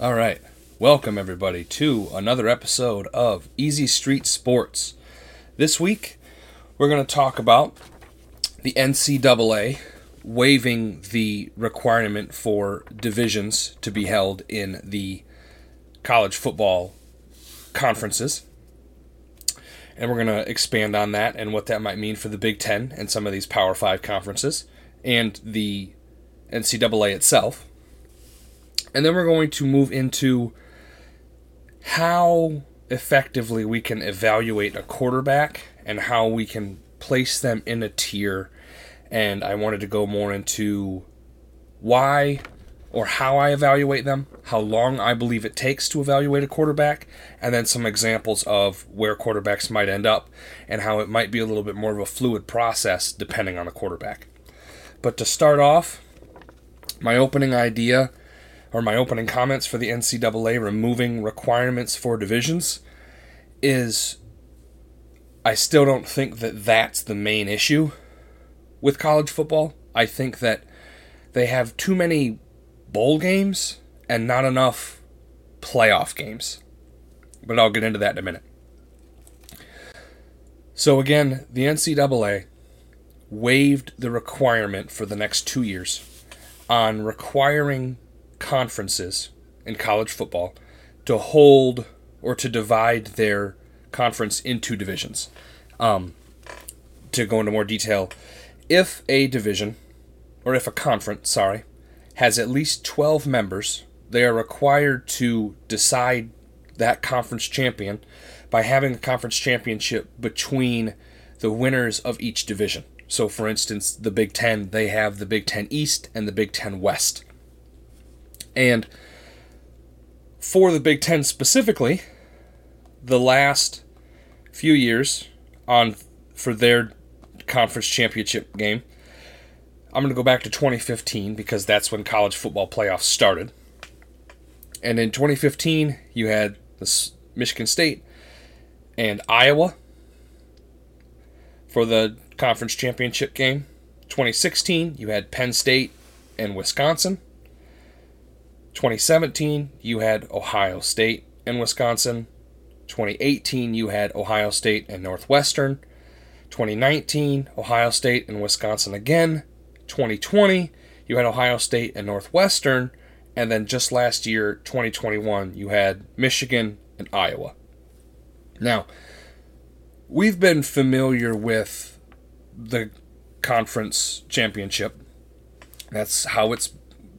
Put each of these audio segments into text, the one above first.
All right. Welcome, everybody, to another episode of Easy Street Sports. This week, we're going to talk about the NCAA waiving the requirement for divisions to be held in the college football conferences. And we're going to expand on that and what that might mean for the Big Ten and some of these Power Five conferences and the NCAA itself. And then we're going to move into how effectively we can evaluate a quarterback and how we can place them in a tier. And I wanted to go more into why or how I evaluate them, how long I believe it takes to evaluate a quarterback, and then some examples of where quarterbacks might end up and how it might be a little bit more of a fluid process depending on the quarterback. But to start off, my opening idea or my opening comments for the NCAA removing requirements for divisions is I still don't think that that's the main issue with college football. I think that they have too many bowl games and not enough playoff games. But I'll get into that in a minute. So, again, the NCAA waived the requirement for the next two years on requiring conferences in college football to hold or to divide their conference into divisions. Um, to go into more detail, if a division, or if a conference, sorry, has at least 12 members, they are required to decide that conference champion by having a conference championship between the winners of each division. So, for instance, the Big Ten, they have the Big Ten East and the Big Ten West. And for the Big Ten specifically, the last few years on for their conference championship game, I'm going to go back to 2015 because that's when college football playoffs started. And in 2015, you had the Michigan State and Iowa for the conference championship game. 2016, you had Penn State and Wisconsin. 2017, you had Ohio State and Wisconsin. 2018, you had Ohio State and Northwestern. 2019, Ohio State and Wisconsin again. 2020, you had Ohio State and Northwestern. And then just last year, 2021, you had Michigan and Iowa. Now, we've been familiar with the conference championship. That's how it's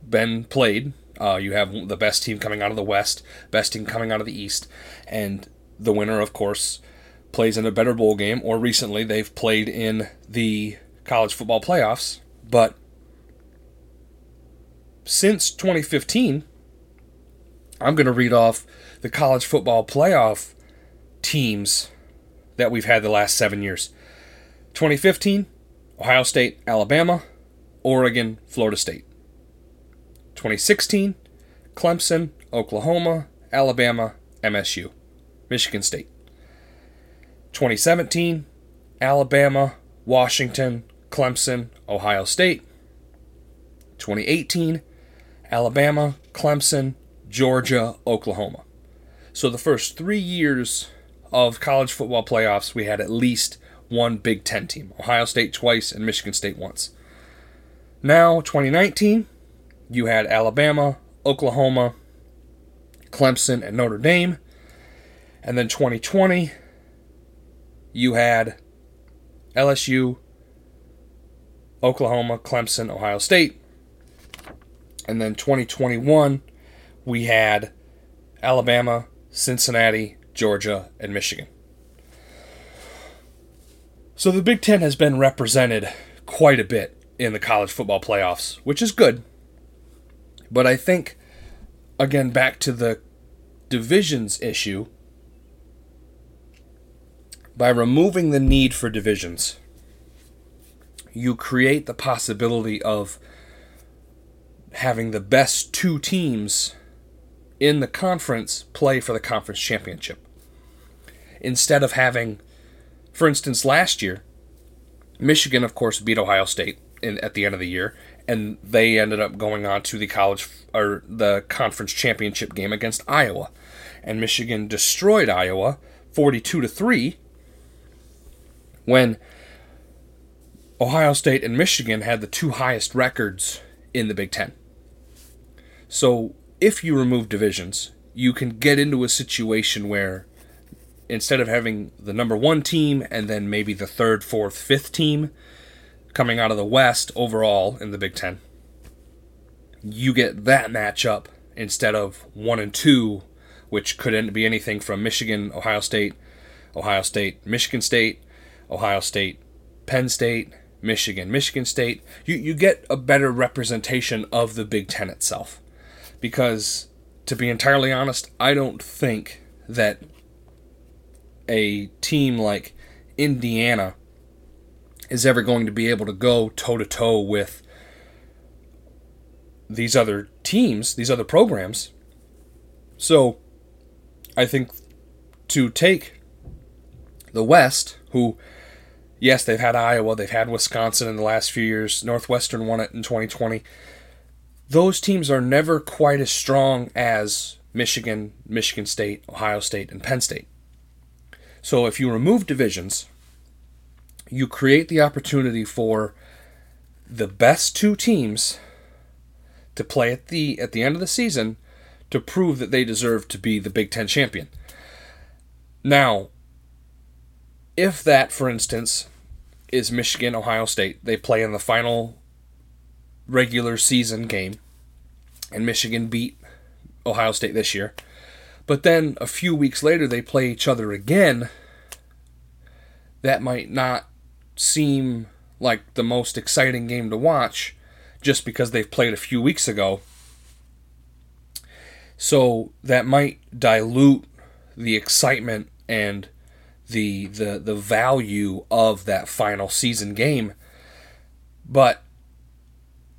been played. Uh, you have the best team coming out of the West, best team coming out of the East, and the winner, of course, plays in a better bowl game. Or recently, they've played in the college football playoffs. But since 2015, I'm going to read off the college football playoff teams that we've had the last seven years 2015, Ohio State, Alabama, Oregon, Florida State. 2016, Clemson, Oklahoma, Alabama, MSU, Michigan State. 2017, Alabama, Washington, Clemson, Ohio State. 2018, Alabama, Clemson, Georgia, Oklahoma. So the first three years of college football playoffs, we had at least one Big Ten team Ohio State twice and Michigan State once. Now, 2019, you had Alabama, Oklahoma, Clemson, and Notre Dame. And then 2020, you had LSU, Oklahoma, Clemson, Ohio State. And then 2021, we had Alabama, Cincinnati, Georgia, and Michigan. So the Big Ten has been represented quite a bit in the college football playoffs, which is good. But I think, again, back to the divisions issue, by removing the need for divisions, you create the possibility of having the best two teams in the conference play for the conference championship. Instead of having, for instance, last year, Michigan, of course, beat Ohio State in, at the end of the year, and they ended up going on to the college or the conference championship game against Iowa. And Michigan destroyed Iowa 42 to 3 when Ohio State and Michigan had the two highest records in the Big 10. So, if you remove divisions, you can get into a situation where instead of having the number 1 team and then maybe the third, fourth, fifth team coming out of the West overall in the Big Ten. You get that matchup instead of one and two, which could be anything from Michigan, Ohio State, Ohio State, Michigan State, Ohio State, Penn State, Michigan, Michigan State. You, you get a better representation of the Big Ten itself. Because, to be entirely honest, I don't think that a team like Indiana is ever going to be able to go toe to toe with these other teams, these other programs. So I think to take the West, who, yes, they've had Iowa, they've had Wisconsin in the last few years, Northwestern won it in 2020. Those teams are never quite as strong as Michigan, Michigan State, Ohio State, and Penn State. So if you remove divisions, you create the opportunity for the best two teams to play at the at the end of the season to prove that they deserve to be the Big 10 champion. Now, if that for instance is Michigan Ohio State, they play in the final regular season game and Michigan beat Ohio State this year. But then a few weeks later they play each other again. That might not seem like the most exciting game to watch just because they've played a few weeks ago. So that might dilute the excitement and the the the value of that final season game. But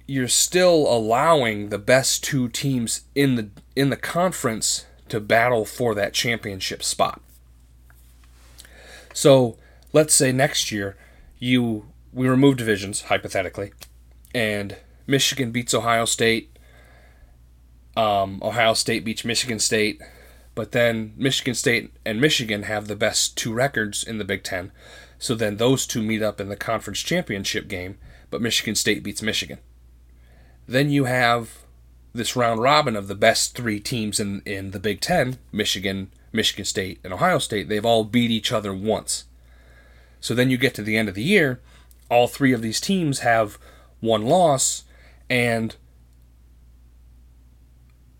you're still allowing the best two teams in the in the conference to battle for that championship spot. So, let's say next year you we remove divisions hypothetically, and Michigan beats Ohio State. Um, Ohio State beats Michigan State, but then Michigan State and Michigan have the best two records in the Big Ten. So then those two meet up in the conference championship game, but Michigan State beats Michigan. Then you have this round robin of the best three teams in, in the Big Ten Michigan, Michigan State, and Ohio State. They've all beat each other once. So then you get to the end of the year, all three of these teams have one loss, and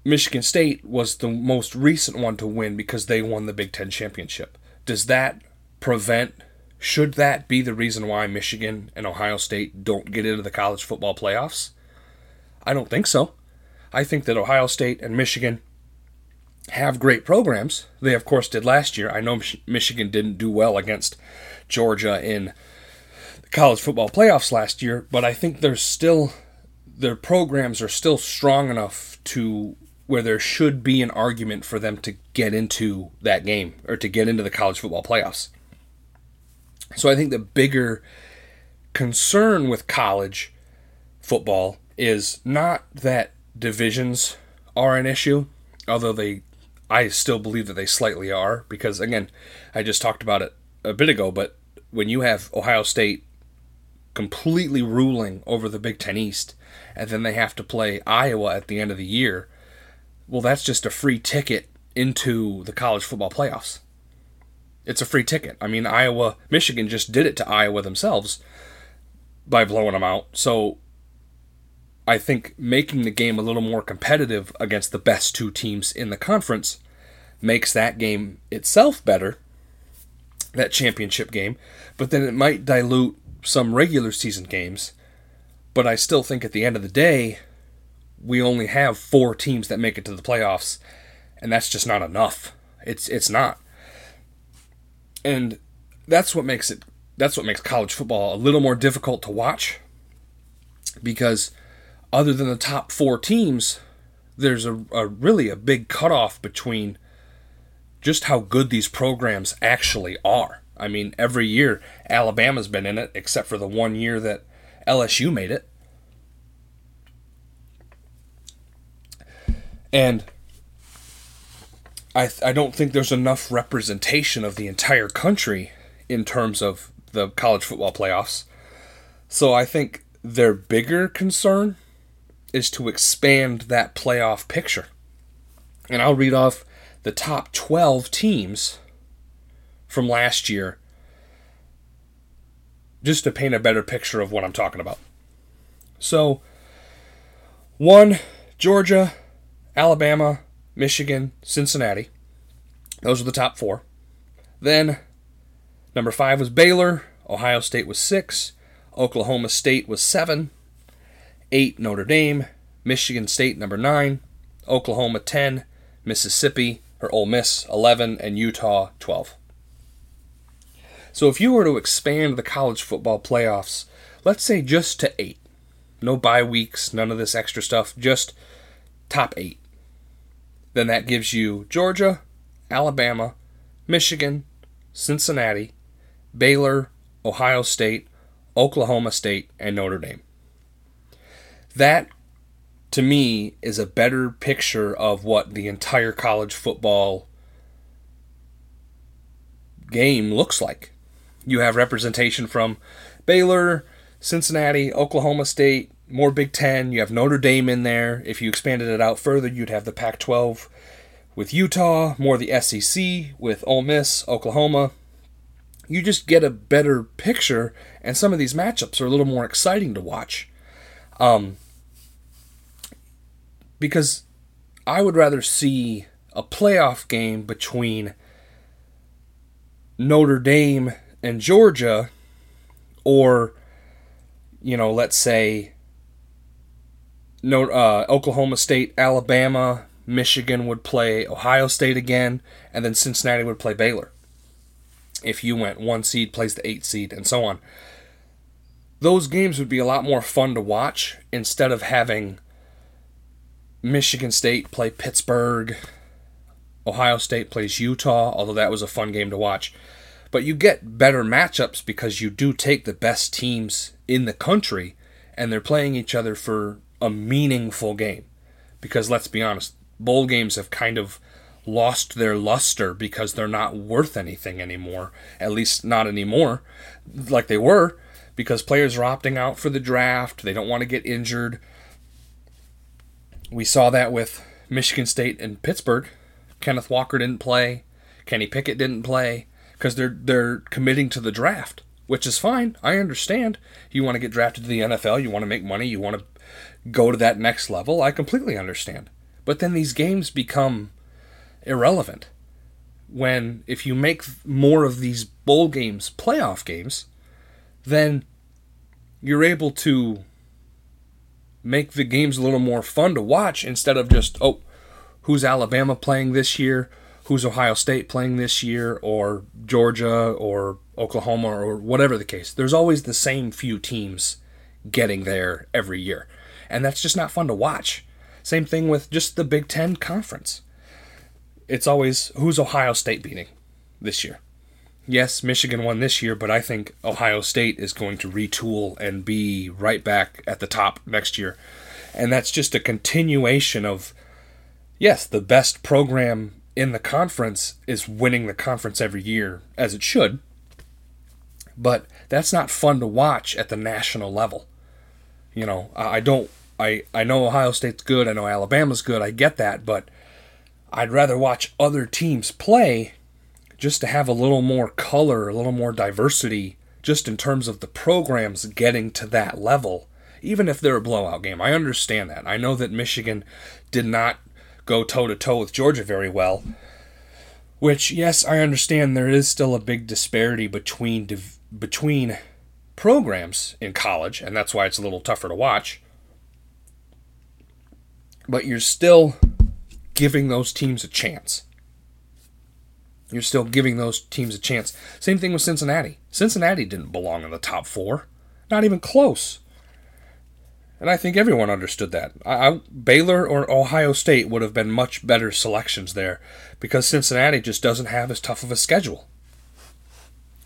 Michigan State was the most recent one to win because they won the Big Ten championship. Does that prevent, should that be the reason why Michigan and Ohio State don't get into the college football playoffs? I don't think so. I think that Ohio State and Michigan have great programs. They, of course, did last year. I know Michigan didn't do well against Georgia in the college football playoffs last year, but I think there's still their programs are still strong enough to where there should be an argument for them to get into that game or to get into the college football playoffs. So I think the bigger concern with college football is not that divisions are an issue, although they I still believe that they slightly are because again, I just talked about it a bit ago, but when you have Ohio State completely ruling over the Big Ten East, and then they have to play Iowa at the end of the year, well, that's just a free ticket into the college football playoffs. It's a free ticket. I mean, Iowa, Michigan just did it to Iowa themselves by blowing them out. So I think making the game a little more competitive against the best two teams in the conference makes that game itself better that championship game, but then it might dilute some regular season games. But I still think at the end of the day, we only have four teams that make it to the playoffs, and that's just not enough. It's it's not. And that's what makes it that's what makes college football a little more difficult to watch because other than the top four teams, there's a, a really a big cutoff between just how good these programs actually are. I mean, every year Alabama's been in it, except for the one year that LSU made it. And I, th- I don't think there's enough representation of the entire country in terms of the college football playoffs. So I think their bigger concern is to expand that playoff picture. And I'll read off the top 12 teams from last year just to paint a better picture of what I'm talking about. So, one, Georgia, Alabama, Michigan, Cincinnati. Those are the top four. Then, number five was Baylor. Ohio State was six. Oklahoma State was seven. Eight, Notre Dame. Michigan State, number nine. Oklahoma, 10. Mississippi, or Ole Miss, 11. And Utah, 12. So if you were to expand the college football playoffs, let's say just to eight, no bye weeks, none of this extra stuff, just top eight, then that gives you Georgia, Alabama, Michigan, Cincinnati, Baylor, Ohio State, Oklahoma State, and Notre Dame. That, to me, is a better picture of what the entire college football game looks like. You have representation from Baylor, Cincinnati, Oklahoma State, more Big Ten. You have Notre Dame in there. If you expanded it out further, you'd have the Pac 12 with Utah, more the SEC with Ole Miss, Oklahoma. You just get a better picture, and some of these matchups are a little more exciting to watch. Um, because I would rather see a playoff game between Notre Dame and Georgia, or you know, let's say no, uh, Oklahoma State, Alabama, Michigan would play Ohio State again, and then Cincinnati would play Baylor. If you went one seed plays the eight seed, and so on. Those games would be a lot more fun to watch instead of having Michigan State play Pittsburgh, Ohio State plays Utah, although that was a fun game to watch. But you get better matchups because you do take the best teams in the country and they're playing each other for a meaningful game. Because let's be honest, bowl games have kind of lost their luster because they're not worth anything anymore. At least not anymore like they were because players are opting out for the draft. They don't want to get injured. We saw that with Michigan State and Pittsburgh. Kenneth Walker didn't play. Kenny Pickett didn't play because they're they're committing to the draft, which is fine. I understand. You want to get drafted to the NFL, you want to make money, you want to go to that next level. I completely understand. But then these games become irrelevant when if you make more of these bowl games playoff games, then you're able to make the games a little more fun to watch instead of just oh who's Alabama playing this year who's Ohio State playing this year, or Georgia, or Oklahoma, or whatever the case. There's always the same few teams getting there every year. And that's just not fun to watch. Same thing with just the Big Ten Conference. It's always who's Ohio State beating this year. Yes, Michigan won this year, but I think Ohio State is going to retool and be right back at the top next year. And that's just a continuation of, yes, the best program in the conference is winning the conference every year, as it should. But that's not fun to watch at the national level. You know, I don't. I, I know Ohio State's good. I know Alabama's good. I get that. But I'd rather watch other teams play just to have a little more color, a little more diversity, just in terms of the programs getting to that level, even if they're a blowout game. I understand that. I know that Michigan did not go toe to toe with Georgia very well. Which, yes, I understand there is still a big disparity between div- between programs in college, and that's why it's a little tougher to watch. But you're still giving those teams a chance. You're still giving those teams a chance. Same thing with Cincinnati. Cincinnati didn't belong in the top four, not even close. And I think everyone understood that. I, I, Baylor or Ohio State would have been much better selections there because Cincinnati just doesn't have as tough of a schedule.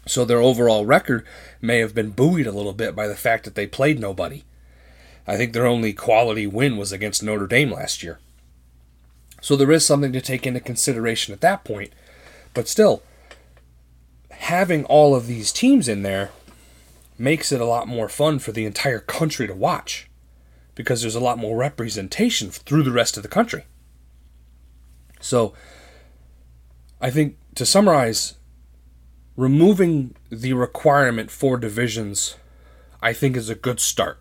So their overall record may have been buoyed a little bit by the fact that they played nobody. I think their only quality win was against Notre Dame last year. So there is something to take into consideration at that point. But still, having all of these teams in there makes it a lot more fun for the entire country to watch because there's a lot more representation through the rest of the country. So, I think to summarize, removing the requirement for divisions, I think, is a good start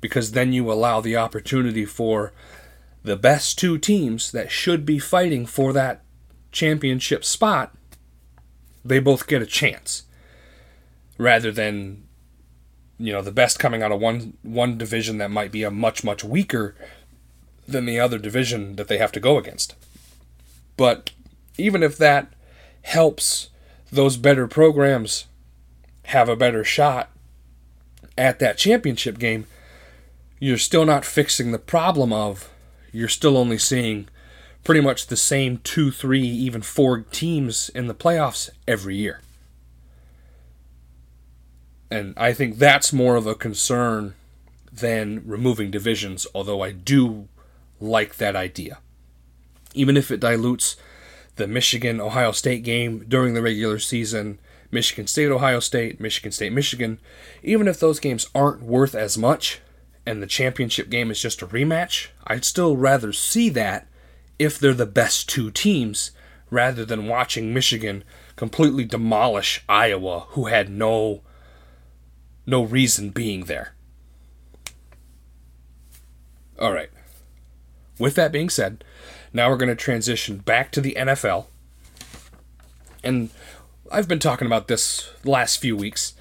because then you allow the opportunity for the best two teams that should be fighting for that championship spot, they both get a chance rather than you know the best coming out of one one division that might be a much much weaker than the other division that they have to go against. But even if that helps those better programs have a better shot at that championship game, you're still not fixing the problem of you're still only seeing pretty much the same two, three, even four teams in the playoffs every year. And I think that's more of a concern than removing divisions, although I do like that idea. Even if it dilutes the Michigan Ohio State game during the regular season, Michigan State Ohio State, Michigan State Michigan, even if those games aren't worth as much and the championship game is just a rematch, I'd still rather see that if they're the best two teams rather than watching Michigan completely demolish Iowa who had no no reason being there. All right. With that being said, now we're going to transition back to the NFL. And I've been talking about this last few weeks.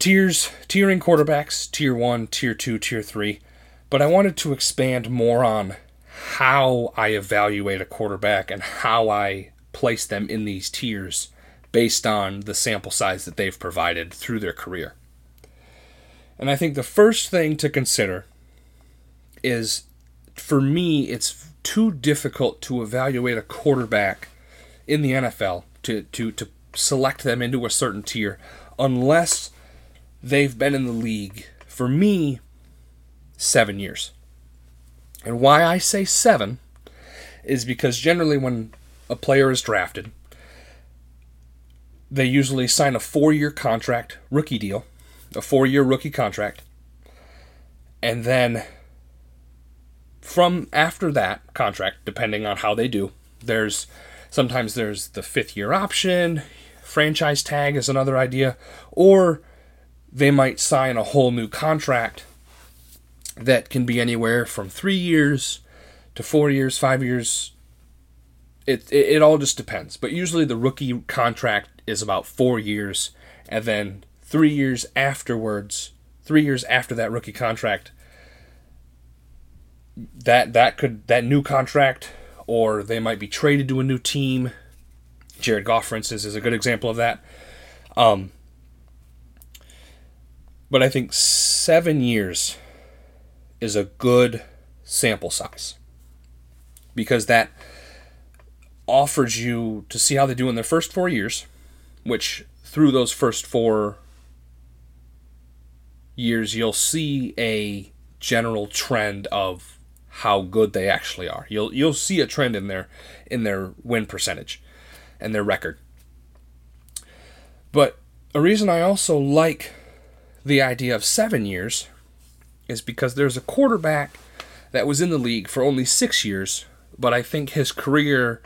Tiers, tiering quarterbacks, tier 1, tier 2, tier 3. But I wanted to expand more on how I evaluate a quarterback and how I place them in these tiers based on the sample size that they've provided through their career. And I think the first thing to consider is for me, it's too difficult to evaluate a quarterback in the NFL to, to, to select them into a certain tier unless they've been in the league, for me, seven years. And why I say seven is because generally when a player is drafted, they usually sign a four year contract, rookie deal, a four year rookie contract. And then from after that contract, depending on how they do, there's sometimes there's the fifth year option, franchise tag is another idea, or they might sign a whole new contract that can be anywhere from three years to four years, five years. It, it, it all just depends. But usually the rookie contract is about four years, and then three years afterwards, three years after that rookie contract, that that could that new contract, or they might be traded to a new team. Jared Goff, for instance, is a good example of that. Um, but I think seven years is a good sample size because that offers you to see how they do in their first four years, which through those first four years, you'll see a general trend of how good they actually are. You'll you'll see a trend in their in their win percentage and their record. But a reason I also like the idea of seven years is because there's a quarterback that was in the league for only six years, but I think his career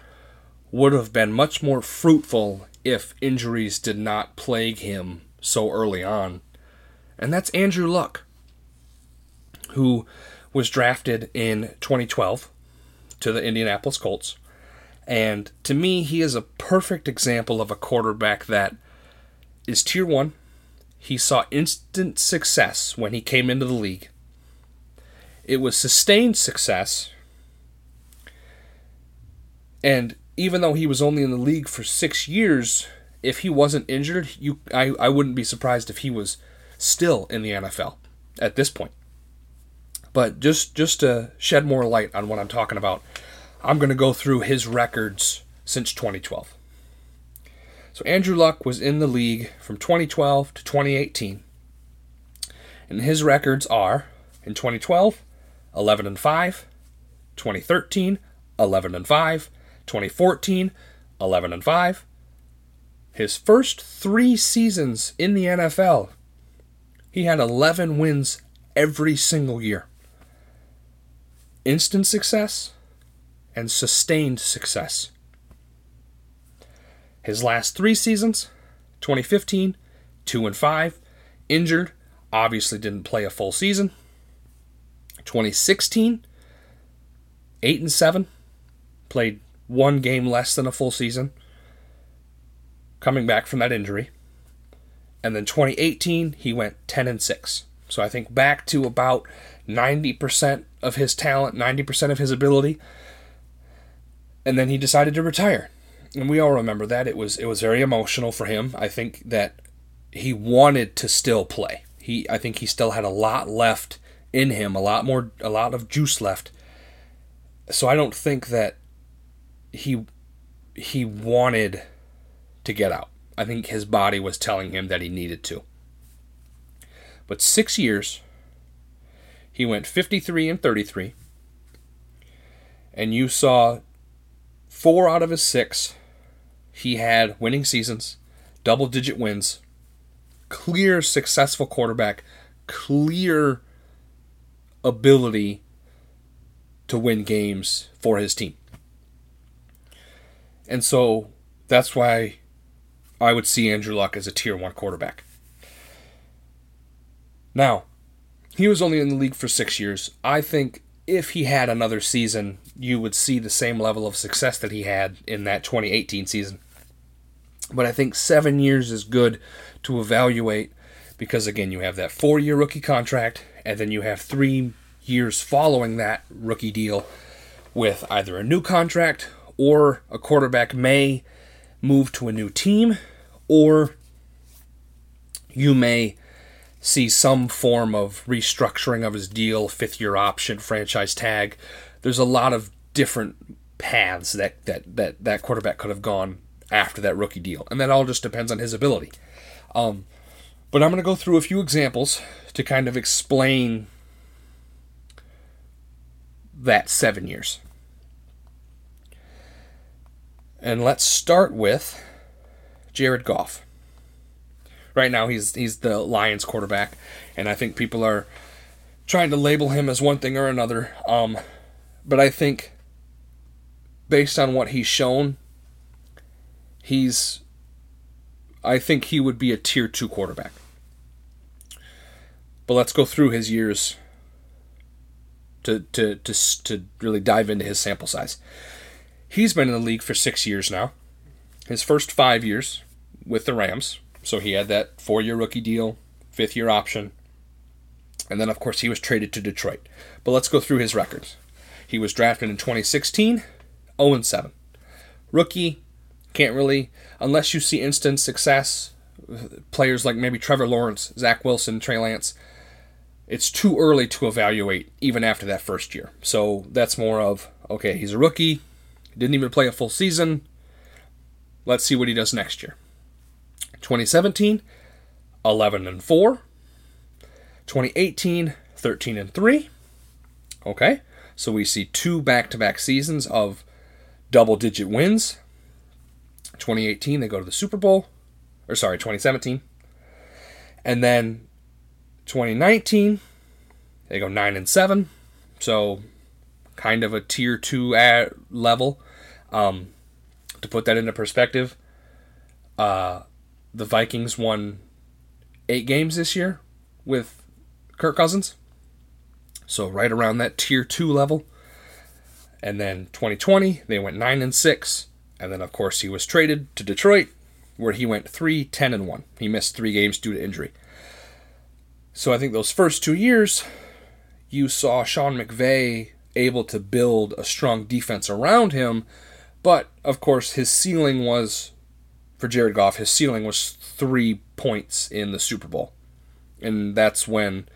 would have been much more fruitful if injuries did not plague him so early on. And that's Andrew Luck, who was drafted in 2012 to the Indianapolis Colts. And to me, he is a perfect example of a quarterback that is tier one. He saw instant success when he came into the league. It was sustained success. And even though he was only in the league for six years, if he wasn't injured, you I, I wouldn't be surprised if he was still in the NFL at this point. But just just to shed more light on what I'm talking about, I'm going to go through his records since 2012. So Andrew Luck was in the league from 2012 to 2018. And his records are in 2012, 11 and 5, 2013, 11 and 5. 2014, 11 and 5. His first 3 seasons in the NFL, he had 11 wins every single year. Instant success and sustained success. His last 3 seasons, 2015, 2 and 5, injured, obviously didn't play a full season. 2016, 8 and 7, played one game less than a full season, coming back from that injury. And then 2018, he went 10 and 6. So I think back to about 90% of his talent, 90% of his ability. And then he decided to retire. And we all remember that. It was it was very emotional for him. I think that he wanted to still play. He I think he still had a lot left in him, a lot more a lot of juice left. So I don't think that he he wanted to get out. I think his body was telling him that he needed to. But 6 years he went 53 and 33. And you saw 4 out of his 6 he had winning seasons, double digit wins clear successful quarterback, clear ability to win games for his team. And so that's why I would see Andrew Luck as a tier one quarterback. Now, he was only in the league for six years. I think if he had another season, you would see the same level of success that he had in that 2018 season. But I think seven years is good to evaluate because, again, you have that four year rookie contract, and then you have three years following that rookie deal with either a new contract or a quarterback may move to a new team, or you may see some form of restructuring of his deal, fifth year option, franchise tag. There's a lot of different paths that that that, that quarterback could have gone after that rookie deal. And that all just depends on his ability. Um, but I'm going to go through a few examples to kind of explain that seven years. And let's start with Jared Goff. Right now, he's he's the Lions quarterback, and I think people are trying to label him as one thing or another. Um, but I think, based on what he's shown he's I think he would be a tier 2 quarterback. But let's go through his years to to to to really dive into his sample size. He's been in the league for 6 years now. His first 5 years with the Rams, so he had that 4-year rookie deal, 5th year option. And then of course he was traded to Detroit. But let's go through his records. He was drafted in 2016, 0 7. Rookie can't really, unless you see instant success, players like maybe Trevor Lawrence, Zach Wilson, Trey Lance, it's too early to evaluate even after that first year. So that's more of, okay, he's a rookie, didn't even play a full season. Let's see what he does next year. 2017, 11 and 4. 2018, 13 and 3. Okay, so we see two back to back seasons of double digit wins. 2018, they go to the Super Bowl. Or sorry, 2017. And then 2019, they go 9 and 7. So kind of a tier 2 level. Um, to put that into perspective, uh, the Vikings won eight games this year with Kirk Cousins. So right around that tier 2 level. And then 2020, they went 9 and 6. And then, of course, he was traded to Detroit, where he went three, ten and 1. He missed three games due to injury. So I think those first two years, you saw Sean McVay able to build a strong defense around him. But, of course, his ceiling was, for Jared Goff, his ceiling was three points in the Super Bowl. And that's when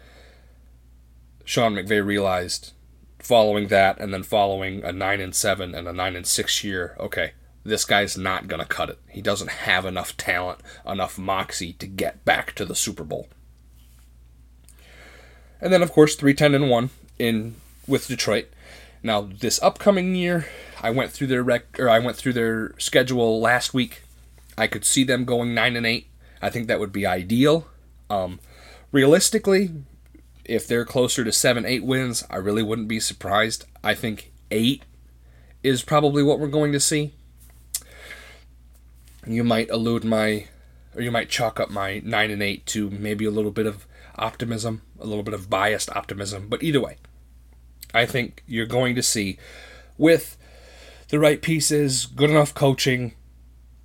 Sean McVay realized following that and then following a 9 and 7 and a 9 and 6 year okay this guy's not going to cut it. He doesn't have enough talent, enough moxie to get back to the Super Bowl. And then, of course, 310 and 1 in with Detroit. Now, this upcoming year, I went through their rec or I went through their schedule last week. I could see them going nine and eight. I think that would be ideal. Um, realistically, if they're closer to seven, eight wins, I really wouldn't be surprised. I think eight is probably what we're going to see. You might elude my, or you might chalk up my nine and eight to maybe a little bit of optimism, a little bit of biased optimism. But either way, I think you're going to see with the right pieces, good enough coaching,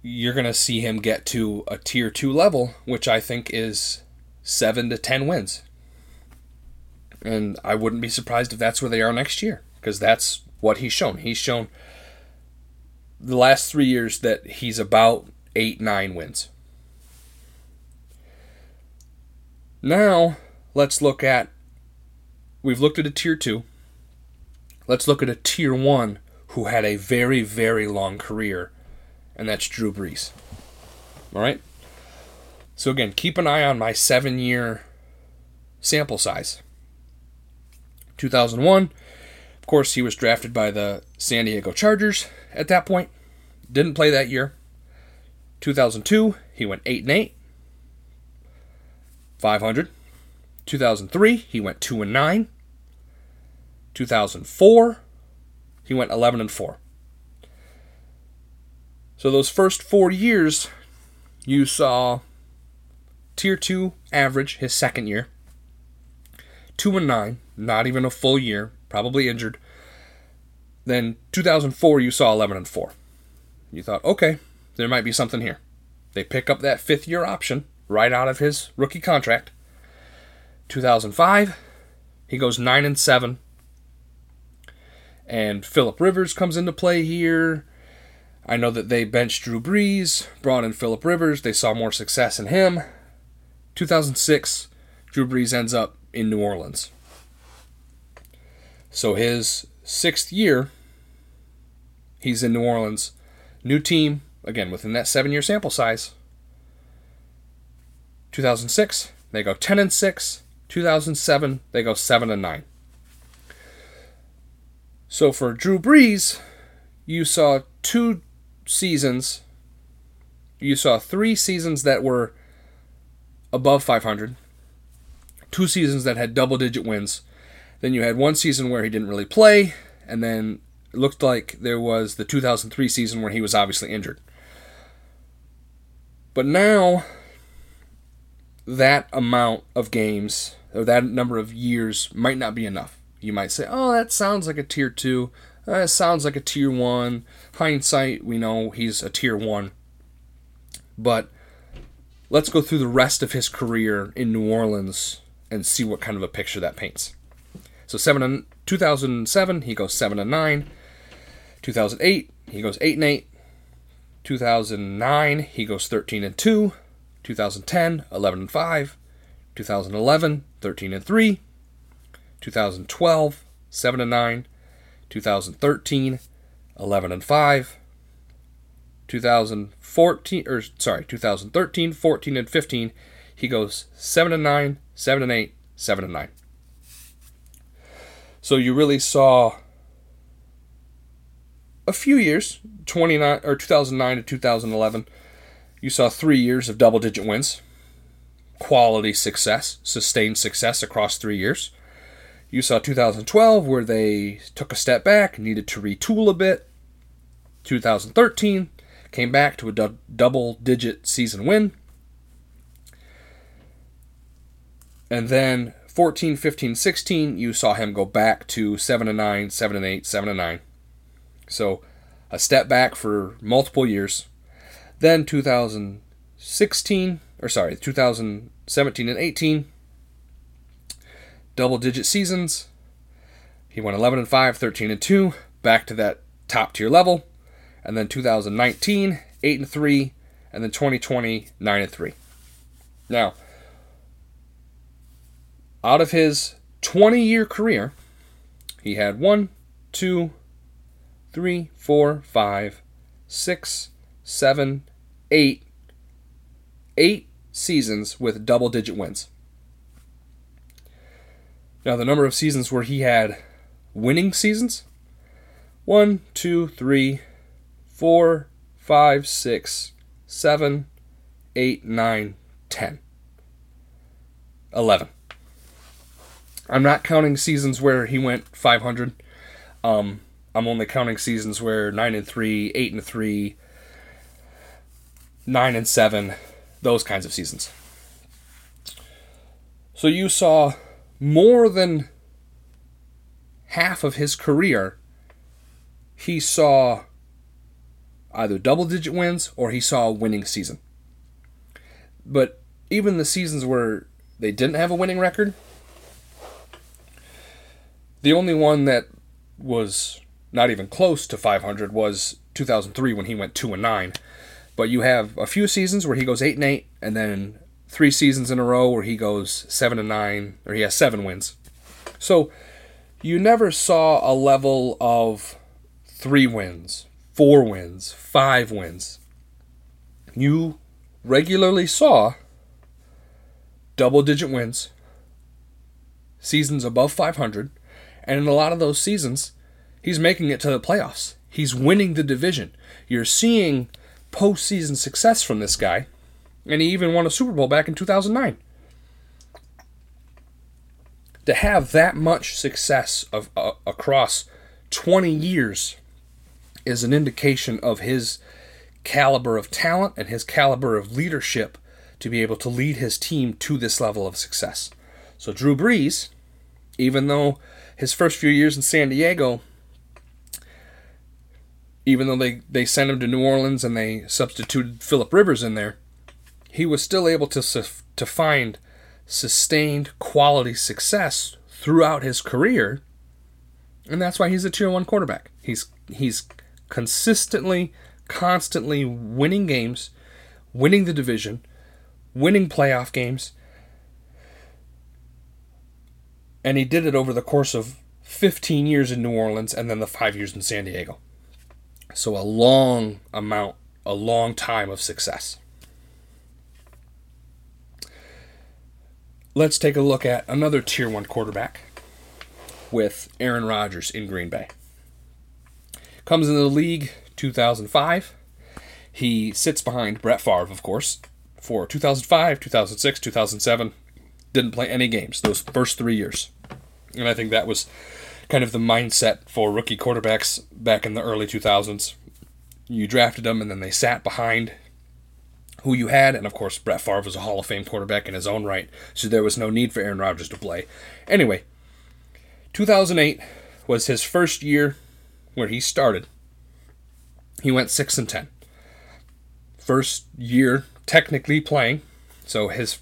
you're going to see him get to a tier two level, which I think is seven to ten wins. And I wouldn't be surprised if that's where they are next year, because that's what he's shown. He's shown the last three years that he's about eight, nine wins. Now, let's look at. We've looked at a tier two. Let's look at a tier one who had a very, very long career, and that's Drew Brees. All right? So, again, keep an eye on my seven year sample size. 2001, of course, he was drafted by the San Diego Chargers at that point. Didn't play that year. 2002, he went 8 and 8. 500. 2003, he went 2 and 9. 2004, he went 11 and 4. So those first 4 years you saw tier 2 average his second year. 2 and 9, not even a full year, probably injured. Then 2004 you saw 11 and 4. You thought, "Okay, there might be something here." They pick up that 5th year option right out of his rookie contract. 2005, he goes 9 and 7. And Philip Rivers comes into play here. I know that they benched Drew Brees, brought in Philip Rivers. They saw more success in him. 2006, Drew Brees ends up in New Orleans. So his sixth year, he's in New Orleans. New team, again, within that seven year sample size. 2006, they go 10 and 6. 2007, they go 7 and 9. So for Drew Brees, you saw two seasons. You saw three seasons that were above 500, two seasons that had double digit wins. Then you had one season where he didn't really play, and then it looked like there was the 2003 season where he was obviously injured. But now that amount of games or that number of years might not be enough. You might say, "Oh, that sounds like a tier 2. Uh, that sounds like a tier 1." Hindsight, we know he's a tier 1. But let's go through the rest of his career in New Orleans and see what kind of a picture that paints. So 7 and 2007, he goes 7 and 9. 2008, he goes 8 and 8. 2009, he goes 13 and 2. 2010, 11 and 5, 2011, 13 and 3, 2012, 7 and 9, 2013, 11 and 5, 2014 or sorry, 2013, 14 and 15, he goes 7 and 9, 7 and 8, 7 and 9. So you really saw a few years, 29 or 2009 to 2011 you saw three years of double digit wins, quality success, sustained success across three years. You saw 2012 where they took a step back, needed to retool a bit. 2013 came back to a du- double digit season win. And then 14, 15, 16, you saw him go back to 7 and 9, 7 and 8, 7 and 9. So a step back for multiple years. Then 2016, or sorry, 2017 and 18, double digit seasons. He went 11 and 5, 13 and 2, back to that top tier level. And then 2019, 8 and 3, and then 2020, 9 and 3. Now, out of his 20 year career, he had one, two, three, four, five, six, seven, eight, eight seasons with double digit wins. Now, the number of seasons where he had winning seasons one, two, three, four, five, six, seven, eight, nine, ten. 11. I'm not counting seasons where he went 500. Um, I'm only counting seasons where 9 and 3, 8 and 3, 9 and 7, those kinds of seasons. So you saw more than half of his career, he saw either double digit wins or he saw a winning season. But even the seasons where they didn't have a winning record, the only one that was not even close to 500 was 2003 when he went 2 and 9. But you have a few seasons where he goes 8 and 8 and then three seasons in a row where he goes 7 and 9 or he has 7 wins. So you never saw a level of 3 wins, 4 wins, 5 wins. You regularly saw double digit wins, seasons above 500, and in a lot of those seasons, he's making it to the playoffs. He's winning the division. You're seeing postseason success from this guy, and he even won a Super Bowl back in 2009. To have that much success of uh, across 20 years is an indication of his caliber of talent and his caliber of leadership to be able to lead his team to this level of success. So Drew Brees, even though his first few years in San Diego, even though they, they sent him to New Orleans and they substituted Philip Rivers in there, he was still able to to find sustained quality success throughout his career, and that's why he's a tier one quarterback. He's he's consistently, constantly winning games, winning the division, winning playoff games. And he did it over the course of 15 years in New Orleans and then the five years in San Diego. So a long amount, a long time of success. Let's take a look at another tier one quarterback with Aaron Rodgers in Green Bay. Comes into the league 2005. He sits behind Brett Favre, of course, for 2005, 2006, 2007. Didn't play any games those first three years. And I think that was kind of the mindset for rookie quarterbacks back in the early 2000s. You drafted them, and then they sat behind who you had, and of course, Brett Favre was a Hall of Fame quarterback in his own right, so there was no need for Aaron Rodgers to play. Anyway, 2008 was his first year where he started. He went 6 and 10. First year technically playing. So his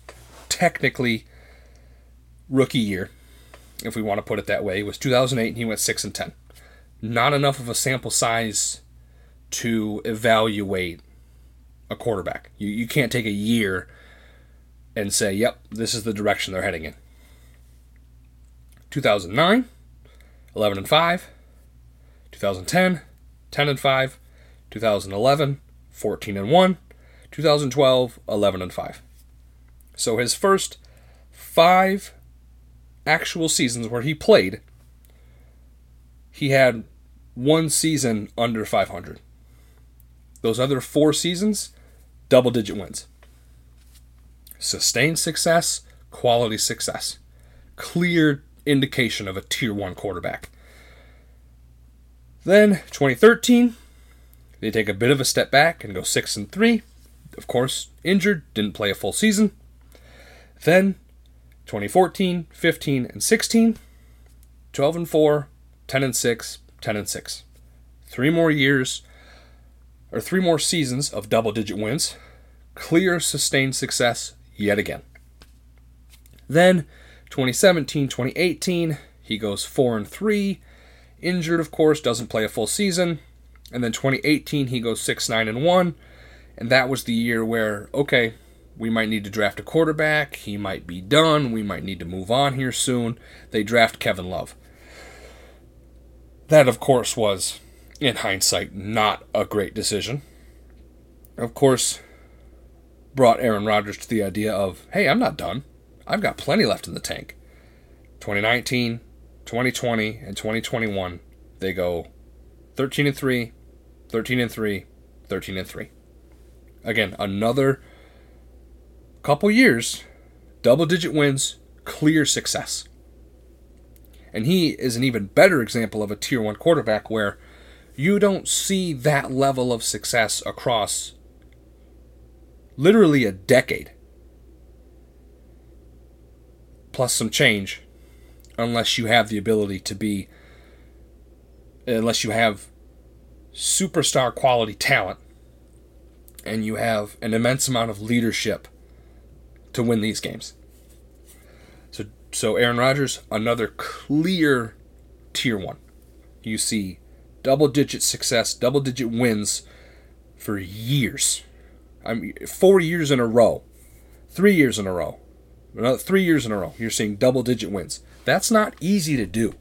technically rookie year, if we want to put it that way, was 2008 and he went 6 and 10. Not enough of a sample size to evaluate a quarterback. You, you can't take a year and say, yep, this is the direction they're heading in. 2009, 11 and 5. 2010, 10 and 5. 2011, 14 and 1. 2012, 11 and 5. So his first five actual seasons where he played, he had one season under 500. Those other four seasons, double digit wins. Sustained success, quality success. Clear indication of a tier one quarterback. Then 2013, they take a bit of a step back and go 6 and 3 of course, injured, didn't play a full season. Then 2014, 15, and 16, 12 and 4, 10 and 6, 10 and 6. Three more years, or three more seasons of double digit wins. Clear, sustained success yet again. Then 2017, 2018, he goes 4 and 3. Injured, of course, doesn't play a full season. And then 2018, he goes 6, 9, and 1 and that was the year where, okay, we might need to draft a quarterback. He might be done. We might need to move on here soon. They draft Kevin Love. That, of course, was, in hindsight, not a great decision. Of course, brought Aaron Rodgers to the idea of, hey, I'm not done. I've got plenty left in the tank. 2019, 2020, and 2021, they go 13 and 3, 13 and 3, 13 and 3. Again, another couple years, double digit wins, clear success. And he is an even better example of a tier 1 quarterback where you don't see that level of success across literally a decade. Plus some change unless you have the ability to be unless you have superstar quality talent and you have an immense amount of leadership to win these games. So so Aaron Rodgers another clear tier 1. You see double digit success, double digit wins for years. I mean 4 years in a row. 3 years in a row. Another 3 years in a row. You're seeing double digit wins. That's not easy to do.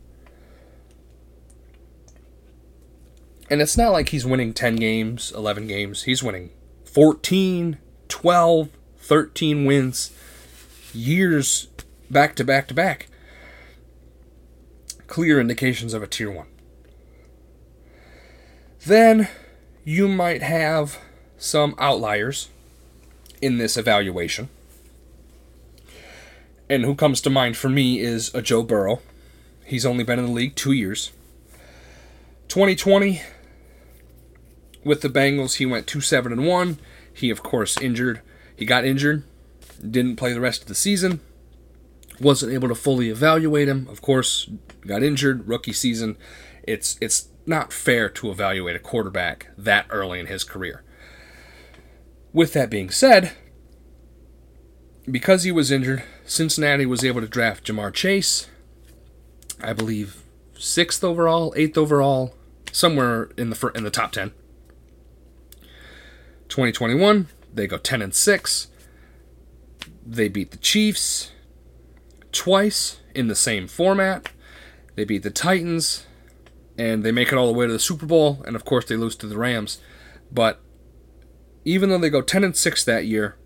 And it's not like he's winning 10 games, 11 games. He's winning 14, 12, 13 wins, years back to back to back. Clear indications of a tier 1. Then you might have some outliers in this evaluation. And who comes to mind for me is a Joe Burrow. He's only been in the league two years. 2020, with the Bengals, he went 2 7 and 1. He, of course, injured. He got injured, didn't play the rest of the season, wasn't able to fully evaluate him. Of course, got injured, rookie season. It's, it's not fair to evaluate a quarterback that early in his career. With that being said, because he was injured, Cincinnati was able to draft Ja'Marr Chase, I believe sixth overall, eighth overall, somewhere in the in the top ten. 2021, they go 10 and 6. They beat the Chiefs twice in the same format. They beat the Titans, and they make it all the way to the Super Bowl, and of course they lose to the Rams. But even though they go 10 and 6 that year,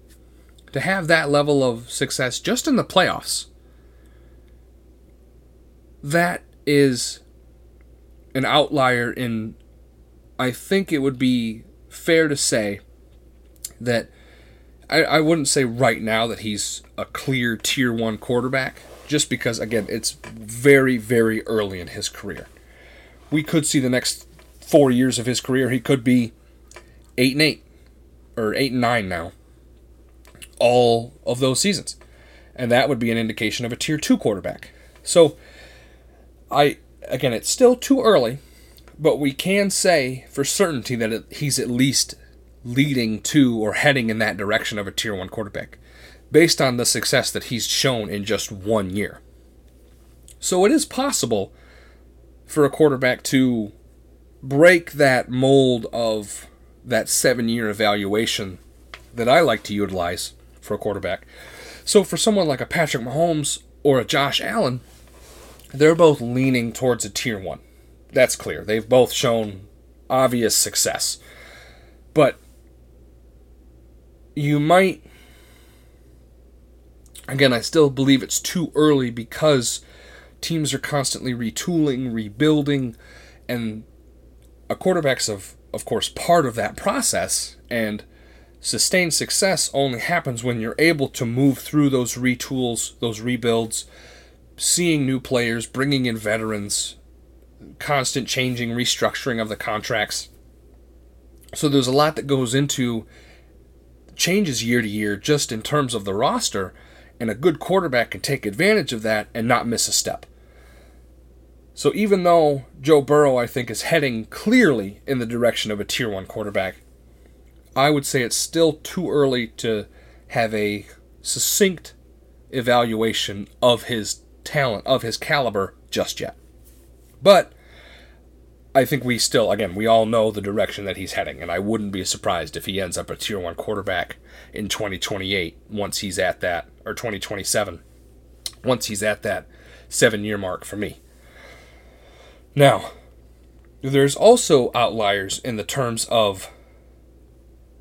to have that level of success just in the playoffs, that is an outlier in, I think it would be fair to say that I, I wouldn't say right now that he's a clear tier one quarterback, just because, again, it's very, very early in his career. We could see the next four years of his career, he could be 8 and 8, or 8 and 9 now all of those seasons. And that would be an indication of a tier 2 quarterback. So I again it's still too early, but we can say for certainty that it, he's at least leading to or heading in that direction of a tier 1 quarterback based on the success that he's shown in just one year. So it is possible for a quarterback to break that mold of that 7-year evaluation that I like to utilize for a quarterback. So for someone like a Patrick Mahomes or a Josh Allen, they're both leaning towards a tier one. That's clear. They've both shown obvious success. But you might again, I still believe it's too early because teams are constantly retooling, rebuilding, and a quarterback's of of course part of that process and Sustained success only happens when you're able to move through those retools, those rebuilds, seeing new players, bringing in veterans, constant changing, restructuring of the contracts. So there's a lot that goes into changes year to year just in terms of the roster, and a good quarterback can take advantage of that and not miss a step. So even though Joe Burrow, I think, is heading clearly in the direction of a tier one quarterback, I would say it's still too early to have a succinct evaluation of his talent, of his caliber, just yet. But I think we still, again, we all know the direction that he's heading, and I wouldn't be surprised if he ends up a tier one quarterback in 2028 once he's at that, or 2027, once he's at that seven year mark for me. Now, there's also outliers in the terms of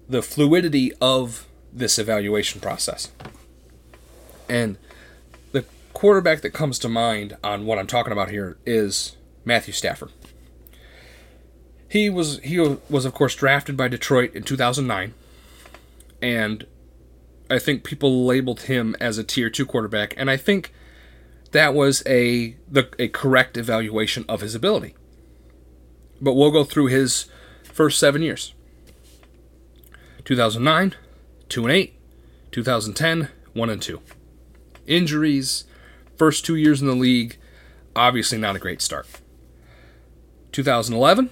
the fluidity of this evaluation process. And the quarterback that comes to mind on what I'm talking about here is Matthew Stafford. He was he was of course drafted by Detroit in 2009, and I think people labeled him as a tier two quarterback, and I think that was a the a correct evaluation of his ability. But we'll go through his first seven years. 2009, two and eight. 2010, one and two. Injuries, first two years in the league, obviously not a great start. 2011,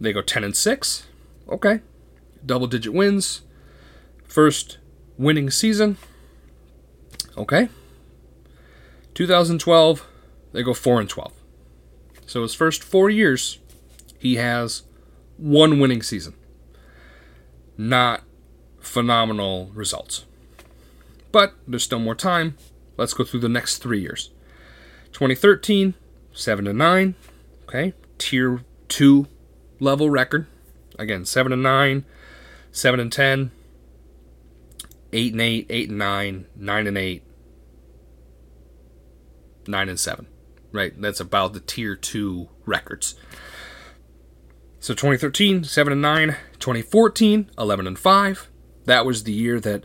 they go 10 and 6. Okay. Double digit wins. First winning season. Okay. 2012, they go 4 and 12. So his first 4 years, he has one winning season. Not phenomenal results. But there's still more time. Let's go through the next 3 years. 2013, 7 and 9. Okay. Tier 2 level record. Again, 7 and 9, 7 and 10, 8 and 8, 8 and 9, 9 and 8, 9 and 7. Right? That's about the tier 2 records. So 2013, 7 and 9, 2014, 11 and 5. That was the year that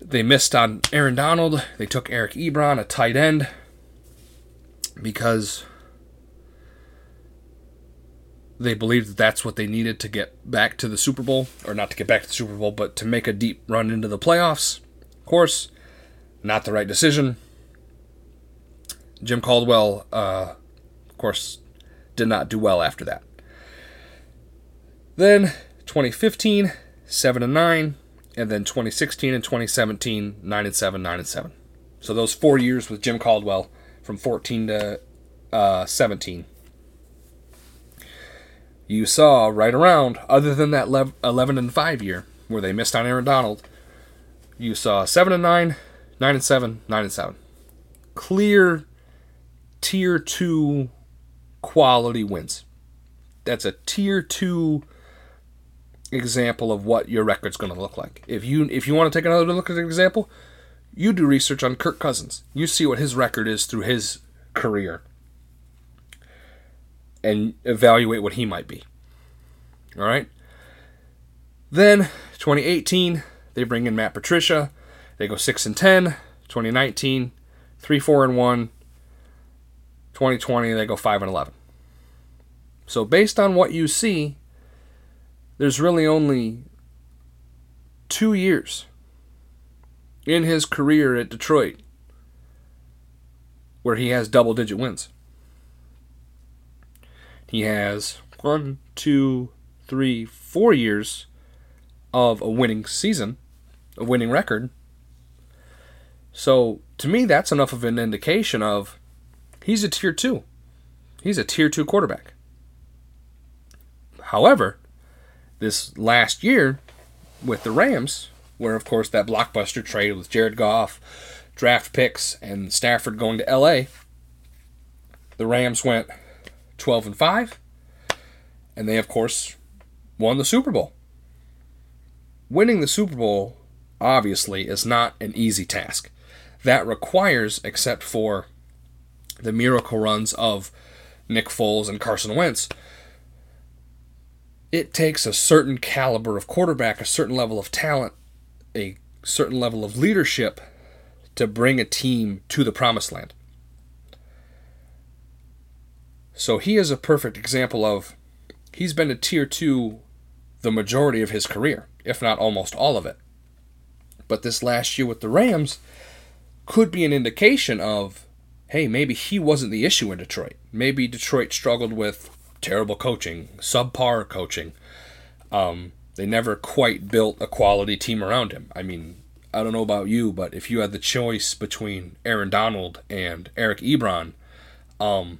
they missed on Aaron Donald. They took Eric Ebron, a tight end, because they believed that that's what they needed to get back to the Super Bowl, or not to get back to the Super Bowl, but to make a deep run into the playoffs. Of course, not the right decision. Jim Caldwell, uh, of course, did not do well after that. Then 2015, 7 and 9, and then 2016 and 2017, 9 and 7, 9 and 7. So those four years with Jim Caldwell from 14 to uh, 17 you saw right around, other than that 11 and 5 year where they missed on Aaron Donald, you saw 7 and 9, 9 and 7, 9 and 7. Clear tier 2 quality wins. That's a tier 2 example of what your record's going to look like. If you if you want to take another look at an example, you do research on Kirk Cousins. You see what his record is through his career and evaluate what he might be. All right. Then 2018, they bring in Matt Patricia. They go 6 and 10. 2019, 3 4 and 1. 2020, they go 5 and 11. So based on what you see, there's really only 2 years in his career at Detroit where he has double digit wins. He has one, two, three, four years of a winning season, a winning record. So to me, that's enough of an indication of he's a tier two. He's a tier two quarterback. However, this last year with the Rams, where of course that blockbuster trade with Jared Goff, draft picks, and Stafford going to LA, the Rams went 12 and 5. And they, of course, won the Super Bowl. Winning the Super Bowl, obviously, is not an easy task. That requires, except for the miracle runs of Nick Foles and Carson Wentz, it takes a certain caliber of quarterback, a certain level of talent, a certain level of leadership to bring a team to the promised land. So he is a perfect example of he's been a tier two the majority of his career, if not almost all of it. But this last year with the Rams could be an indication of hey, maybe he wasn't the issue in Detroit. Maybe Detroit struggled with terrible coaching, subpar coaching. Um, they never quite built a quality team around him. I mean, I don't know about you, but if you had the choice between Aaron Donald and Eric Ebron, um,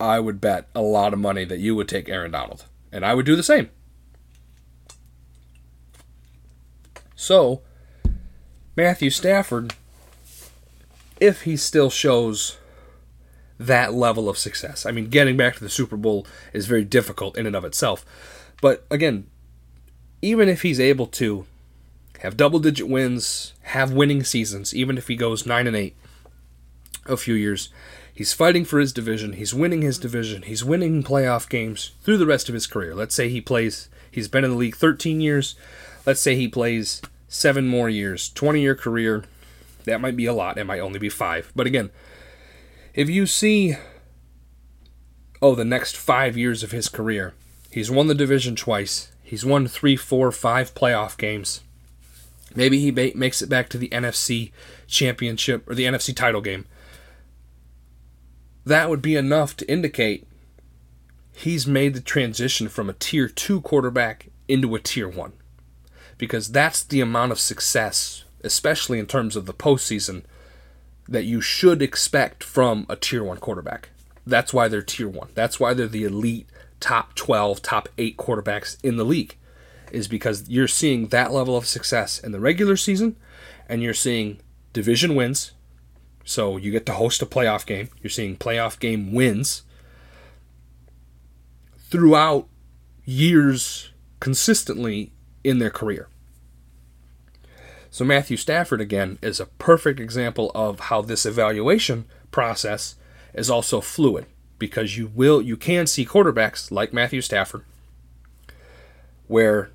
I would bet a lot of money that you would take Aaron Donald. And I would do the same. So, Matthew Stafford, if he still shows that level of success, I mean, getting back to the Super Bowl is very difficult in and of itself. But again, even if he's able to have double digit wins, have winning seasons, even if he goes 9 and 8 a few years, He's fighting for his division. He's winning his division. He's winning playoff games through the rest of his career. Let's say he plays, he's been in the league 13 years. Let's say he plays seven more years, 20 year career. That might be a lot. It might only be five. But again, if you see, oh, the next five years of his career, he's won the division twice. He's won three, four, five playoff games. Maybe he makes it back to the NFC championship or the NFC title game. That would be enough to indicate he's made the transition from a tier two quarterback into a tier one. Because that's the amount of success, especially in terms of the postseason, that you should expect from a tier one quarterback. That's why they're tier one. That's why they're the elite top 12, top eight quarterbacks in the league, is because you're seeing that level of success in the regular season and you're seeing division wins. So you get to host a playoff game. You're seeing playoff game wins throughout years consistently in their career. So Matthew Stafford again is a perfect example of how this evaluation process is also fluid because you will you can see quarterbacks like Matthew Stafford where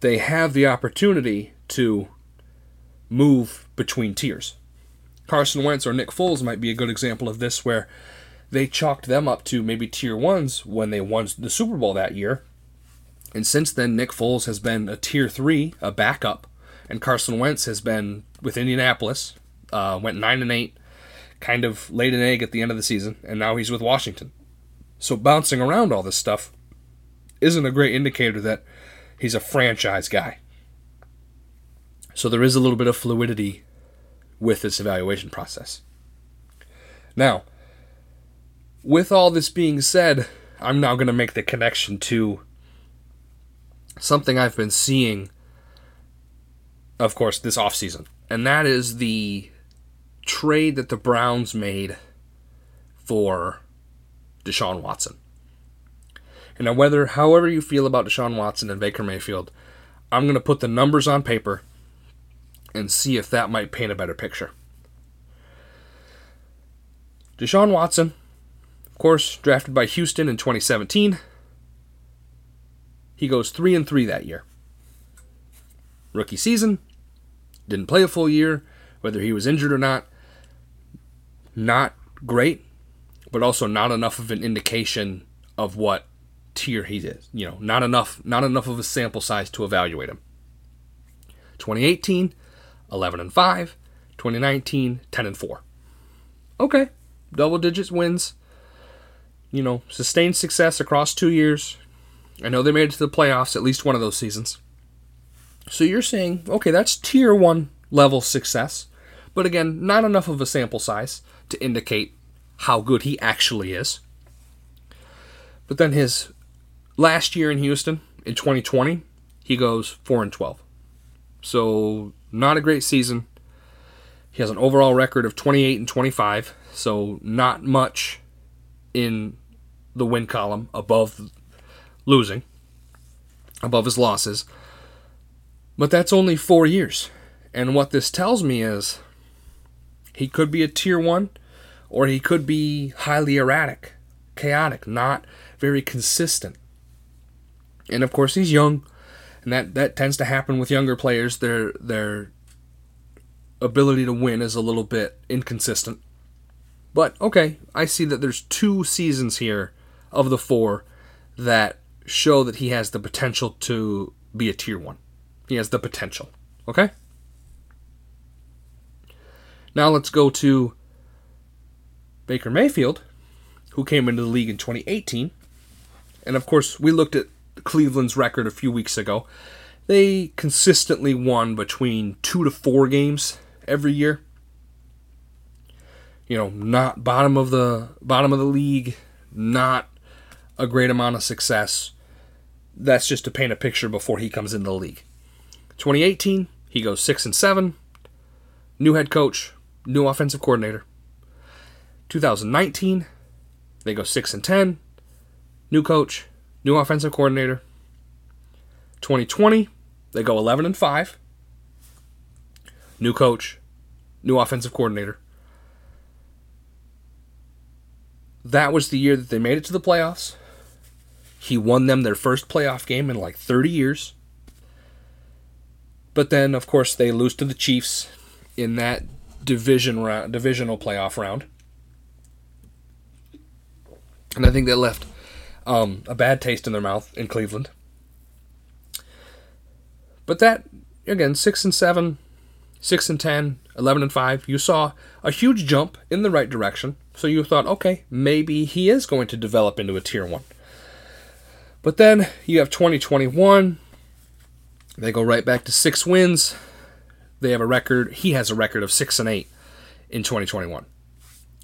they have the opportunity to move between tiers. Carson Wentz or Nick Foles might be a good example of this where they chalked them up to maybe tier ones when they won the Super Bowl that year. And since then, Nick Foles has been a tier three, a backup, and Carson Wentz has been with Indianapolis, uh, went nine and eight, kind of laid an egg at the end of the season, and now he's with Washington. So bouncing around all this stuff isn't a great indicator that he's a franchise guy. So there is a little bit of fluidity with this evaluation process. Now, with all this being said, I'm now going to make the connection to something I've been seeing, of course, this offseason. And that is the trade that the Browns made for Deshaun Watson. And now, whether, however you feel about Deshaun Watson and Baker Mayfield, I'm going to put the numbers on paper and see if that might paint a better picture. Deshaun Watson, of course, drafted by Houston in 2017. He goes 3 and 3 that year. Rookie season, didn't play a full year, whether he was injured or not. Not great, but also not enough of an indication of what tier he is. You know, not enough not enough of a sample size to evaluate him. 2018, 11 and 5, 2019, 10 and 4. Okay, double digits wins. You know, sustained success across 2 years. I know they made it to the playoffs at least one of those seasons. So you're saying, okay, that's tier 1 level success. But again, not enough of a sample size to indicate how good he actually is. But then his last year in Houston in 2020, he goes 4 and 12. So not a great season. He has an overall record of 28 and 25, so not much in the win column above losing, above his losses. But that's only four years. And what this tells me is he could be a tier one, or he could be highly erratic, chaotic, not very consistent. And of course, he's young and that that tends to happen with younger players. Their their ability to win is a little bit inconsistent. But okay, I see that there's two seasons here of the four that show that he has the potential to be a tier one. He has the potential. Okay? Now let's go to Baker Mayfield, who came into the league in 2018. And of course, we looked at Cleveland's record a few weeks ago. They consistently won between two to four games every year. You know, not bottom of the bottom of the league, not a great amount of success. That's just to paint a picture before he comes into the league. 2018, he goes six and seven. New head coach, new offensive coordinator. 2019, they go six and ten. New coach, new offensive coordinator. 2020, they go 11 and 5. New coach, new offensive coordinator. that was the year that they made it to the playoffs. He won them their first playoff game in like 30 years. But then, of course, they lose to the Chiefs in that division round, divisional playoff round, and I think that left um, a bad taste in their mouth in Cleveland. But that again, six and seven, six and 10, 11 and five, you saw a huge jump in the right direction. So you thought, okay, maybe he is going to develop into a tier one. But then you have 2021 they go right back to six wins. They have a record. He has a record of six and eight in 2021.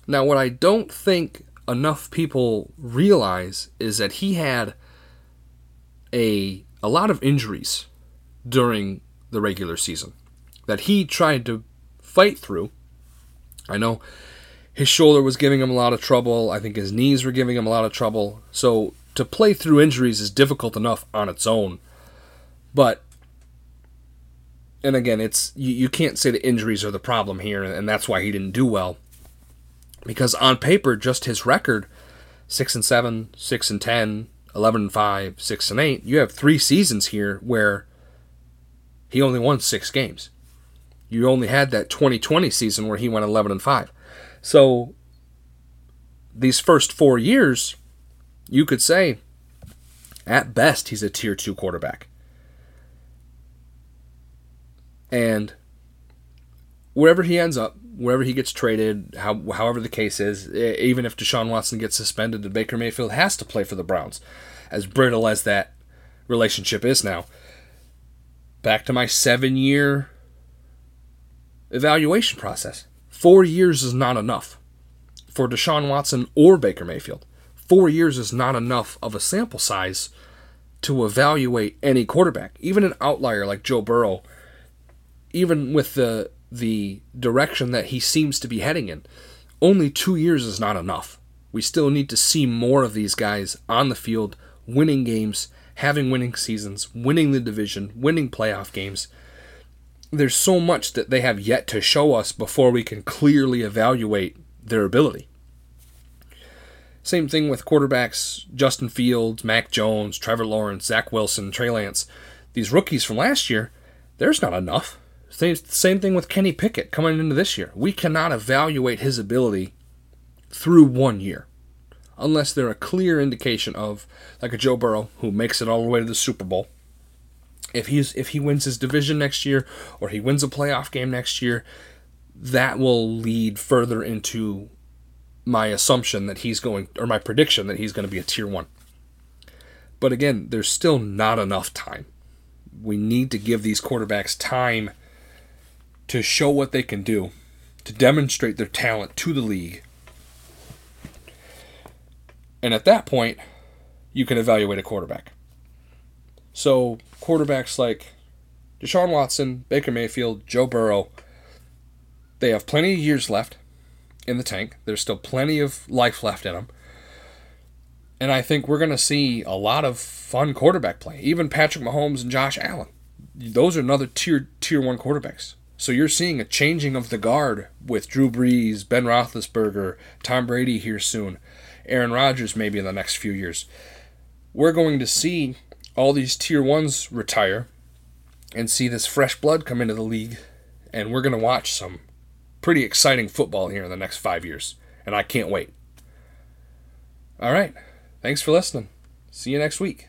Now, what I don't think enough people realize is that he had a a lot of injuries during the regular season that he tried to fight through. I know his shoulder was giving him a lot of trouble. I think his knees were giving him a lot of trouble. So to play through injuries is difficult enough on its own. But and again, it's you, you can't say the injuries are the problem here, and that's why he didn't do well. Because on paper, just his record, six and seven, six and 10, 11 and five, six and eight, you have three seasons here where he only won six games. You only had that 2020 season where he went 11 and five. So these first four years, you could say, at best, he's a tier two quarterback. And wherever he ends up, wherever he gets traded, how, however the case is, even if Deshaun Watson gets suspended, Baker Mayfield has to play for the Browns, as brittle as that relationship is now. Back to my seven year evaluation process. Four years is not enough for Deshaun Watson or Baker Mayfield. Four years is not enough of a sample size to evaluate any quarterback. Even an outlier like Joe Burrow even with the the direction that he seems to be heading in, only two years is not enough. We still need to see more of these guys on the field, winning games, having winning seasons, winning the division, winning playoff games. There's so much that they have yet to show us before we can clearly evaluate their ability. Same thing with quarterbacks Justin Fields, Mac Jones, Trevor Lawrence, Zach Wilson, Trey Lance. These rookies from last year, there's not enough. Same, same thing with Kenny Pickett coming into this year. We cannot evaluate his ability through one year unless there are a clear indication of like a Joe Burrow who makes it all the way to the Super Bowl. If he's if he wins his division next year or he wins a playoff game next year, that will lead further into my assumption that he's going or my prediction that he's going to be a tier 1. But again, there's still not enough time. We need to give these quarterbacks time to show what they can do, to demonstrate their talent to the league. And at that point, you can evaluate a quarterback. So, quarterbacks like Deshaun Watson, Baker Mayfield, Joe Burrow, they have plenty of years left in the tank. There's still plenty of life left in them. And I think we're going to see a lot of fun quarterback play. Even Patrick Mahomes and Josh Allen. Those are another tier tier 1 quarterbacks. So you're seeing a changing of the guard with Drew Brees, Ben Roethlisberger, Tom Brady here soon, Aaron Rodgers maybe in the next few years. We're going to see all these tier ones retire and see this fresh blood come into the league, and we're going to watch some pretty exciting football here in the next five years, and I can't wait. All right. Thanks for listening. See you next week.